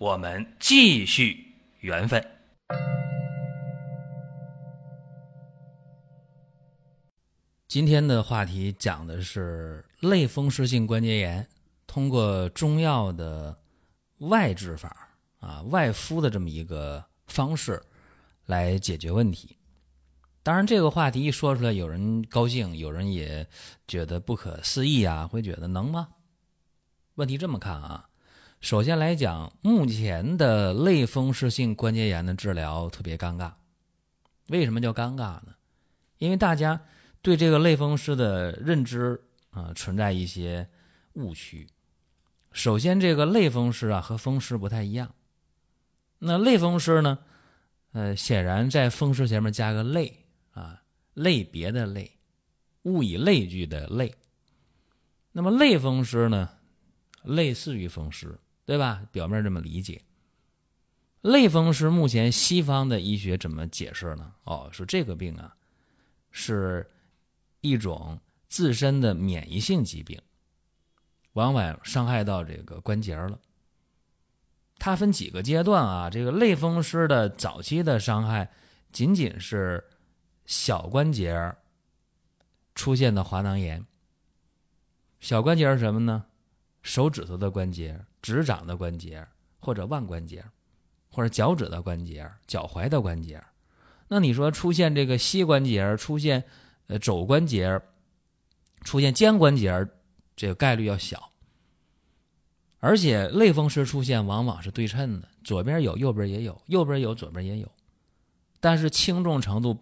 我们继续缘分。今天的话题讲的是类风湿性关节炎，通过中药的外治法啊，外敷的这么一个方式来解决问题。当然，这个话题一说出来，有人高兴，有人也觉得不可思议啊，会觉得能吗？问题这么看啊，首先来讲，目前的类风湿性关节炎的治疗特别尴尬。为什么叫尴尬呢？因为大家。对这个类风湿的认知啊，存在一些误区。首先，这个类风湿啊和风湿不太一样。那类风湿呢，呃，显然在风湿前面加个类啊，类别的类，物以类聚的类。那么类风湿呢，类似于风湿，对吧？表面这么理解。类风湿目前西方的医学怎么解释呢？哦，说这个病啊，是。一种自身的免疫性疾病，往往伤害到这个关节了。它分几个阶段啊？这个类风湿的早期的伤害，仅仅是小关节出现的滑囊炎。小关节是什么呢？手指头的关节、指掌的关节，或者腕关节，或者脚趾的关节、脚踝的关节。那你说出现这个膝关节出现？呃，肘关节出现肩关节，这个概率要小。而且类风湿出现往往是对称的，左边有，右边也有；右边有，左边也有。但是轻重程度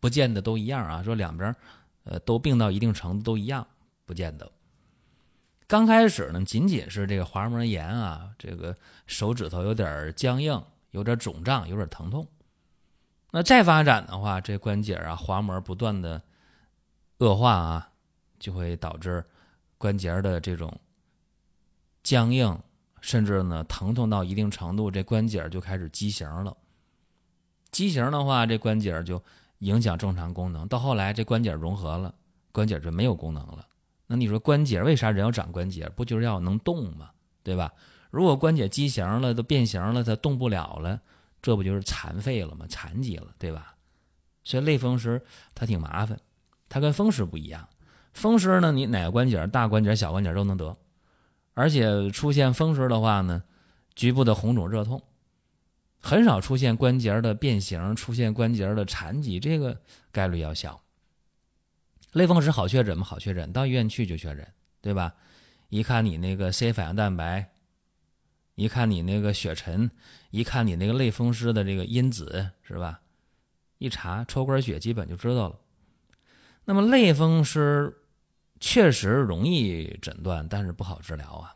不见得都一样啊。说两边呃都病到一定程度都一样，不见得。刚开始呢，仅仅是这个滑膜炎啊，这个手指头有点僵硬，有点肿胀，有点疼痛。那再发展的话，这关节啊滑膜不断的。恶化啊，就会导致关节的这种僵硬，甚至呢疼痛到一定程度，这关节就开始畸形了。畸形的话，这关节就影响正常功能。到后来，这关节融合了，关节就没有功能了。那你说关节为啥人要长关节？不就是要能动吗？对吧？如果关节畸形了，都变形了，它动不了了，这不就是残废了吗？残疾了，对吧？所以类风湿它挺麻烦。它跟风湿不一样，风湿呢，你哪个关节、大关节、小关节都能得，而且出现风湿的话呢，局部的红肿热痛，很少出现关节的变形、出现关节的残疾，这个概率要小。类风湿好确诊吗？好确诊，到医院去就确诊，对吧？一看你那个 C 反应蛋白，一看你那个血沉，一看你那个类风湿的这个因子，是吧？一查抽管血，基本就知道了。那么类风湿确实容易诊断，但是不好治疗啊。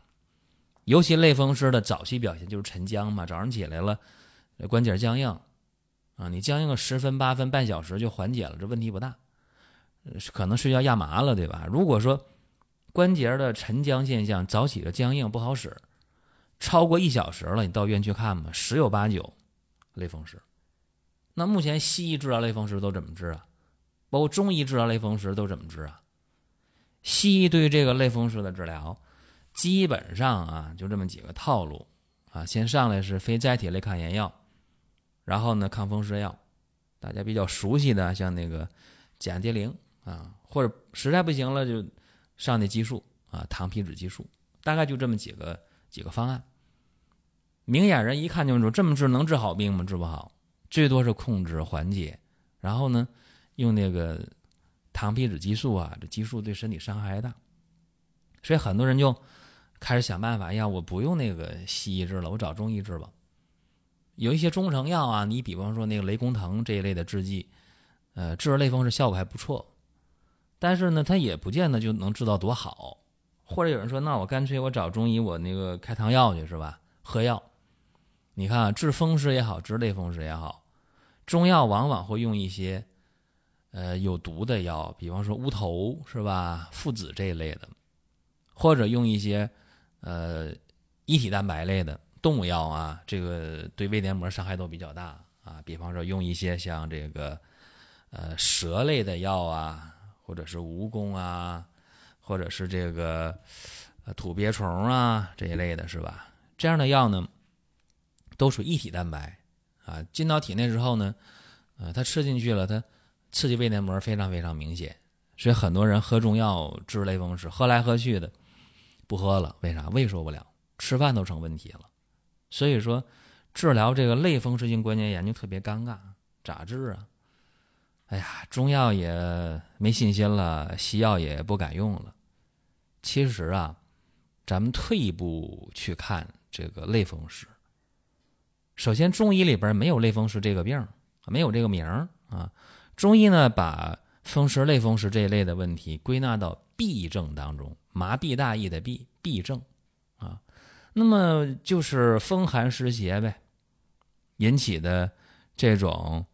尤其类风湿的早期表现就是沉僵嘛，早上起来了，关节僵硬啊，你僵硬个十分八分半小时就缓解了，这问题不大，可能睡觉压麻了，对吧？如果说关节的沉僵现象早起的僵硬不好使，超过一小时了，你到医院去看吧，十有八九类风湿。那目前西医治疗类风湿都怎么治啊？包括中医治疗类风湿都怎么治啊？西医对这个类风湿的治疗，基本上啊就这么几个套路啊。先上来是非甾体类抗炎药，然后呢抗风湿药，大家比较熟悉的像那个甲蝶灵啊，或者实在不行了就上那激素啊，糖皮质激素，大概就这么几个几个方案。明眼人一看就说这么治能治好病吗？治不好，最多是控制缓解，然后呢？用那个糖皮质激素啊，这激素对身体伤害还大，所以很多人就开始想办法，呀，我不用那个西医治了，我找中医治吧。有一些中成药啊，你比方说那个雷公藤这一类的制剂，呃，治类风湿效果还不错，但是呢，它也不见得就能治到多好。或者有人说，那我干脆我找中医，我那个开汤药去是吧？喝药，你看，治风湿也好，治类风湿也好，中药往往会用一些呃有毒的药，比方说乌头是吧？附子这一类的，或者用一些呃一体蛋白类的动物药啊，这个对胃黏膜伤害都比较大啊。比方说用一些像这个呃蛇类的药啊，或者是蜈蚣啊，或者是这个呃土鳖虫啊这一类的是吧？这样的药呢？都属于一体蛋白，啊，进到体内之后呢，呃，它吃进去了，它刺激胃黏膜非常非常明显，所以很多人喝中药治类风湿，喝来喝去的不喝了，为啥？胃受不了，吃饭都成问题了。所以说，治疗这个类风湿性关节炎就特别尴尬，咋治啊？哎呀，中药也没信心了，西药也不敢用了。其实啊，咱们退一步去看这个类风湿。首先，中医里边没有类风湿这个病，没有这个名儿啊。中医呢，把风湿、类风湿这一类的问题归纳到痹症当中，麻痹大意的痹，痹症啊。那么就是风寒湿邪呗，引起的这种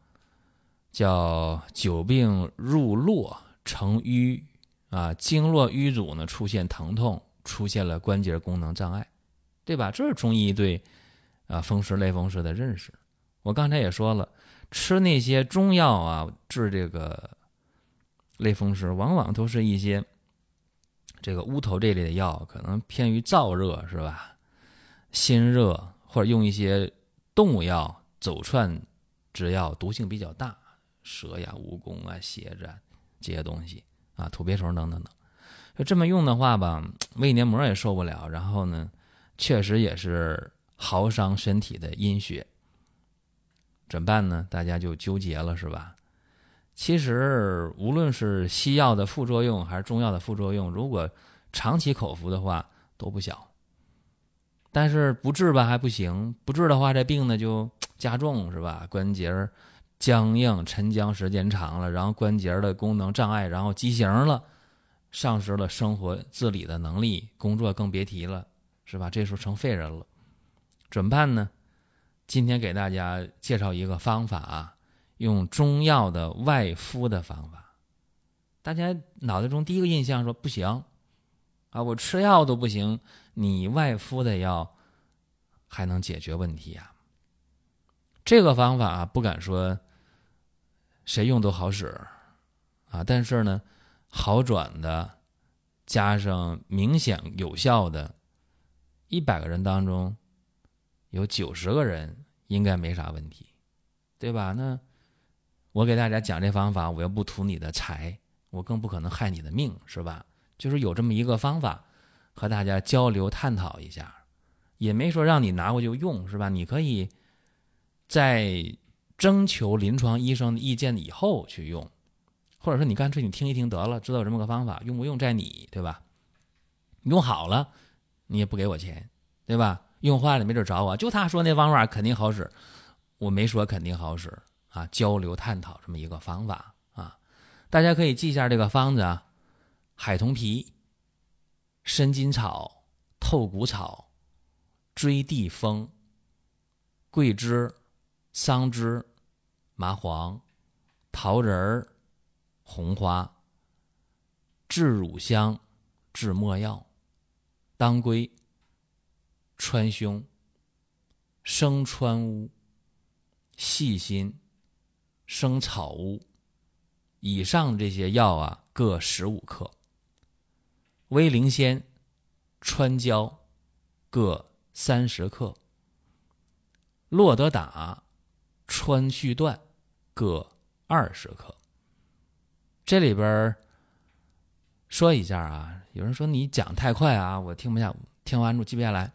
叫久病入络成瘀啊，经络瘀阻呢出现疼痛，出现了关节功能障碍，对吧？这是中医对。啊，风湿类风湿的认识，我刚才也说了，吃那些中药啊，治这个类风湿，往往都是一些这个乌头这类的药，可能偏于燥热，是吧？心热或者用一些动物药、走窜之药，毒性比较大，蛇呀、蜈蚣啊、蝎子这些东西啊，土鳖虫等等等。就这么用的话吧，胃黏膜也受不了，然后呢，确实也是。耗伤身体的阴血，怎么办呢？大家就纠结了，是吧？其实无论是西药的副作用还是中药的副作用，如果长期口服的话都不小。但是不治吧还不行，不治的话这病呢就 加重，是吧？关节儿僵硬沉僵时间长了，然后关节的功能障碍，然后畸形了，丧失了生活自理的能力，工作更别提了，是吧？这时候成废人了。怎么办呢？今天给大家介绍一个方法啊，用中药的外敷的方法。大家脑袋中第一个印象说不行啊，我吃药都不行，你外敷的药还能解决问题呀？这个方法，不敢说谁用都好使啊，但是呢，好转的加上明显有效的，一百个人当中。有九十个人应该没啥问题，对吧？那我给大家讲这方法，我又不图你的财，我更不可能害你的命，是吧？就是有这么一个方法，和大家交流探讨一下，也没说让你拿过去用，是吧？你可以在征求临床医生的意见以后去用，或者说你干脆你听一听得了，知道有这么个方法，用不用在你，对吧？用好了，你也不给我钱，对吧？用坏了没准找我，就他说那方法肯定好使，我没说肯定好使啊。交流探讨这么一个方法啊，大家可以记一下这个方子啊：海桐皮、参筋草、透骨草、锥地风、桂枝、桑枝、麻黄、桃仁儿、红花、治乳香、治没药、当归。川芎、生川乌、细辛、生草乌，以上这些药啊，各十五克；威灵仙、川椒各三十克；洛德打、川续断。各二十克。这里边说一下啊，有人说你讲太快啊，我听不下，听完之后记不下来。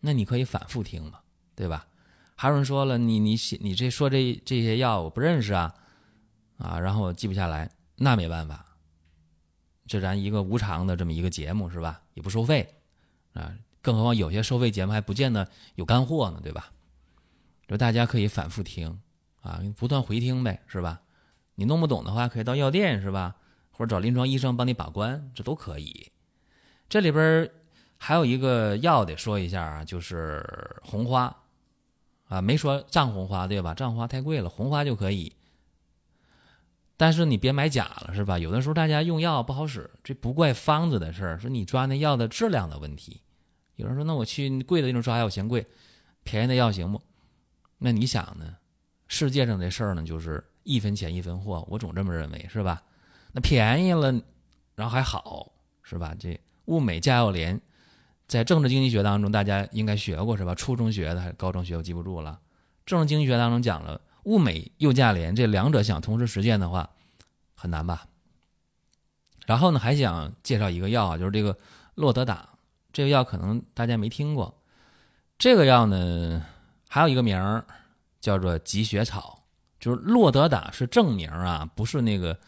那你可以反复听嘛，对吧？还有人说了，你你写你这说这这些药我不认识啊，啊，然后我记不下来，那没办法，这咱一个无偿的这么一个节目是吧？也不收费啊，更何况有些收费节目还不见得有干货呢，对吧？就大家可以反复听啊，不断回听呗，是吧？你弄不懂的话，可以到药店是吧？或者找临床医生帮你把关，这都可以。这里边还有一个药得说一下啊，就是红花啊，没说藏红花对吧？藏红花太贵了，红花就可以。但是你别买假了，是吧？有的时候大家用药不好使，这不怪方子的事儿，是你抓那药的质量的问题。有人说，那我去贵的那种抓药嫌贵，便宜的药行不？那你想呢？世界上这事儿呢，就是一分钱一分货，我总这么认为，是吧？那便宜了，然后还好，是吧？这物美价又廉，在政治经济学当中，大家应该学过，是吧？初中学的还是高中学，我记不住了。政治经济学当中讲了，物美又价廉，这两者想同时实现的话，很难吧？然后呢，还想介绍一个药啊，就是这个洛德达，这个药可能大家没听过。这个药呢，还有一个名儿叫做积雪草，就是洛德达是正名啊，不是那个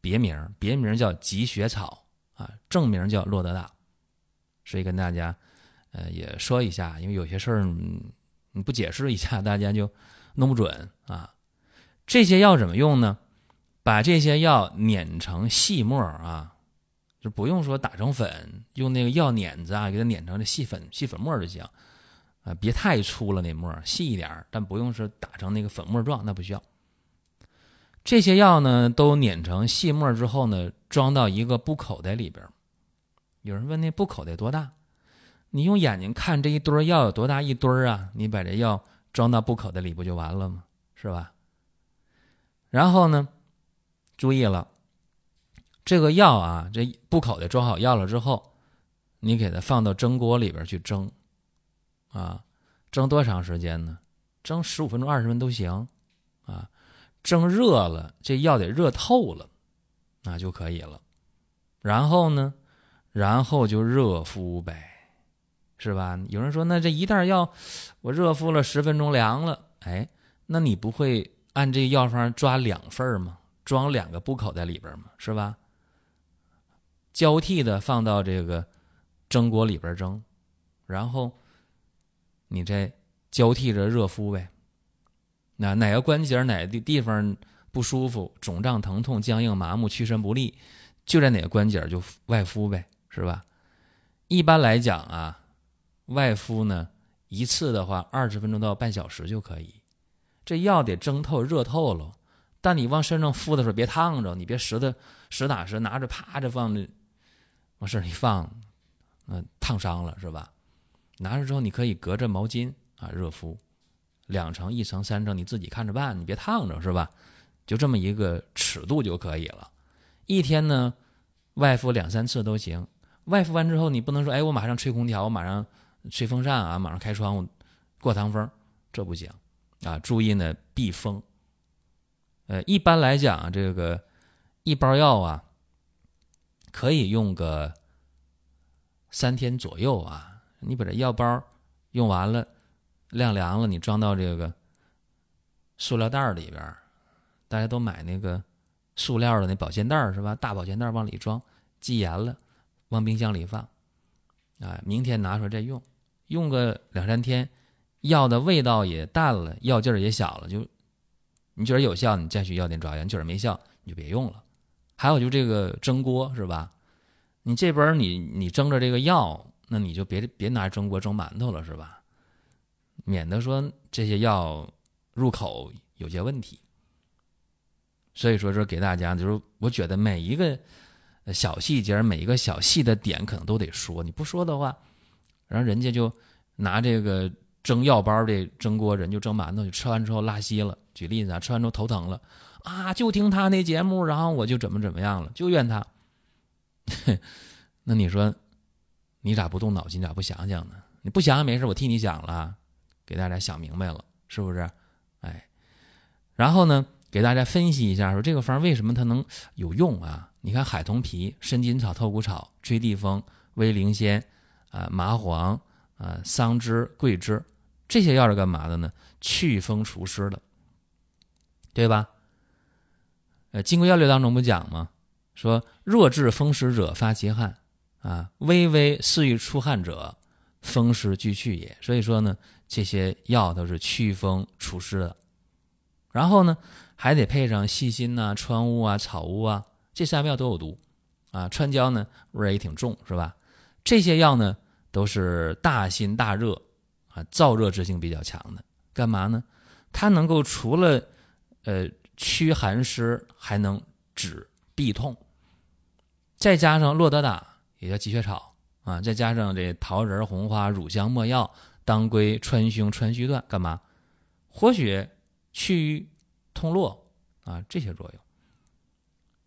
别名，别名叫积雪草啊，正名叫洛德达。所以跟大家呃也说一下，因为有些事儿你不解释一下，大家就弄不准啊。这些药怎么用呢？把这些药碾成细末啊，就不用说打成粉，用那个药碾子啊，给它碾成这细粉、细粉末就行。啊，别太粗了，那沫细一点但不用是打成那个粉末状，那不需要。这些药呢，都碾成细末之后呢，装到一个布口袋里边。有人问那布口袋多大？你用眼睛看这一堆药有多大一堆啊？你把这药装到布口袋里不就完了吗？是吧？然后呢，注意了，这个药啊，这布口袋装好药了之后，你给它放到蒸锅里边去蒸。啊，蒸多长时间呢？蒸十五分钟、二十分钟都行。啊，蒸热了，这药得热透了，那就可以了。然后呢，然后就热敷呗，是吧？有人说，那这一袋药，我热敷了十分钟凉了，哎，那你不会按这药方抓两份吗？装两个布口袋里边吗？是吧？交替的放到这个蒸锅里边蒸，然后。你这交替着热敷呗，那哪个关节哪个地方不舒服、肿胀、疼痛、僵硬、麻木、屈伸不利，就在哪个关节就外敷呗，是吧？一般来讲啊，外敷呢一次的话，二十分钟到半小时就可以。这药得蒸透、热透了，但你往身上敷的时候别烫着，你别实的实打实拿着趴着放着往身上一放，嗯，烫伤了是吧？拿着之后，你可以隔着毛巾啊热敷，两层、一层、三层，你自己看着办，你别烫着，是吧？就这么一个尺度就可以了。一天呢，外敷两三次都行。外敷完之后，你不能说，哎，我马上吹空调，我马上吹风扇啊，马上开窗户过堂风，这不行啊！注意呢，避风。呃，一般来讲，这个一包药啊，可以用个三天左右啊。你把这药包用完了，晾凉了，你装到这个塑料袋里边大家都买那个塑料的那保鲜袋是吧？大保鲜袋往里装，系严了，往冰箱里放。啊，明天拿出来再用，用个两三天，药的味道也淡了，药劲儿也小了，就你觉得有效，你再去药店抓药；你觉得没效，你就别用了。还有就这个蒸锅是吧？你这边你你蒸着这个药。那你就别别拿蒸锅蒸馒头了，是吧？免得说这些药入口有些问题。所以说，说给大家就是，我觉得每一个小细节，每一个小细的点，可能都得说。你不说的话，然后人家就拿这个蒸药包的蒸锅，人就蒸馒头，吃完之后拉稀了。举例子啊，吃完之后头疼了啊，就听他那节目，然后我就怎么怎么样了，就怨他。那你说？你咋不动脑筋？咋不想想呢？你不想想没事，我替你想了，给大家想明白了，是不是？哎，然后呢，给大家分析一下，说这个方为什么它能有用啊？你看海桐皮、生筋草、透骨草、吹地风、威灵仙啊、麻黄啊、桑枝、桂枝，这些药是干嘛的呢？祛风除湿的，对吧？呃，《金匮要略》当中不讲吗？说弱治风湿者，发其汗。啊，微微似欲出汗者，风湿俱去也。所以说呢，这些药都是祛风除湿的。然后呢，还得配上细辛呐、川乌啊、草乌啊，这三味药都有毒。啊，川椒呢味儿也挺重，是吧？这些药呢都是大辛大热啊，燥热之性比较强的。干嘛呢？它能够除了呃驱寒湿，还能止痹痛。再加上洛德达，也叫积血草啊，再加上这桃仁、红花、乳香、没药、当归、川芎、川续断，干嘛？活血、祛瘀、通络啊，这些作用。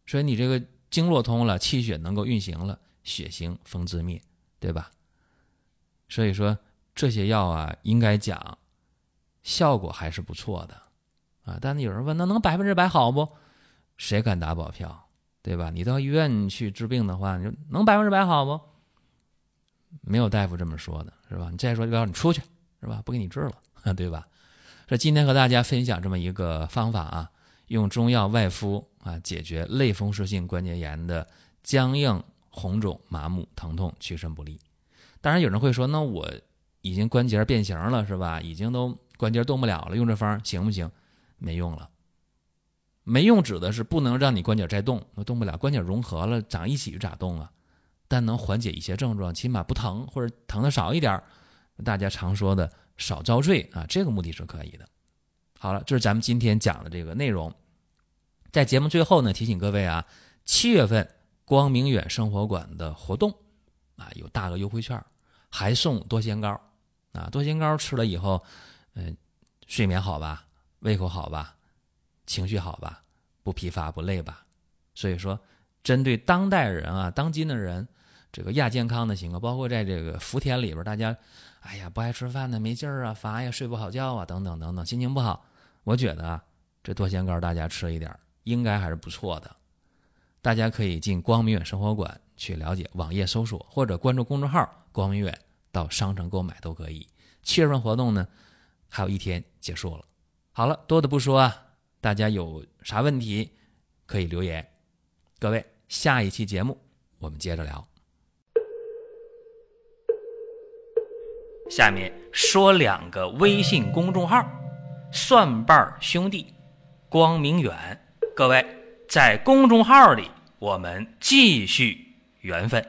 所以你这个经络通了，气血能够运行了，血行风自灭，对吧？所以说这些药啊，应该讲效果还是不错的啊。但是有人问，那能百分之百好不？谁敢打保票？对吧？你到医院去治病的话，你说能百分之百好不？没有大夫这么说的，是吧？你再说就要你出去，是吧？不给你治了，对吧？这今天和大家分享这么一个方法啊，用中药外敷啊，解决类风湿性关节炎的僵硬、红肿、麻木、疼痛、屈伸不利。当然有人会说，那我已经关节变形了，是吧？已经都关节动不了了，用这方行不行？没用了。没用指的是不能让你关节再动，那动不了，关节融合了长一起咋动啊？但能缓解一些症状，起码不疼或者疼的少一点大家常说的少遭罪啊，这个目的是可以的。好了，这是咱们今天讲的这个内容。在节目最后呢，提醒各位啊，七月份光明远生活馆的活动啊，有大额优惠券，还送多仙膏啊。多仙膏吃了以后，嗯，睡眠好吧，胃口好吧。情绪好吧，不疲乏不累吧，所以说，针对当代人啊，当今的人，这个亚健康的情况，包括在这个福田里边，大家，哎呀，不爱吃饭呢，没劲儿啊，乏呀，睡不好觉啊，等等等等，心情不好，我觉得啊，这多仙膏大家吃一点，应该还是不错的。大家可以进光明远生活馆去了解，网页搜索或者关注公众号“光明远”，到商城购买都可以。七月份活动呢，还有一天结束了。好了，多的不说啊。大家有啥问题可以留言，各位，下一期节目我们接着聊。下面说两个微信公众号：蒜瓣兄弟、光明远。各位在公众号里，我们继续缘分。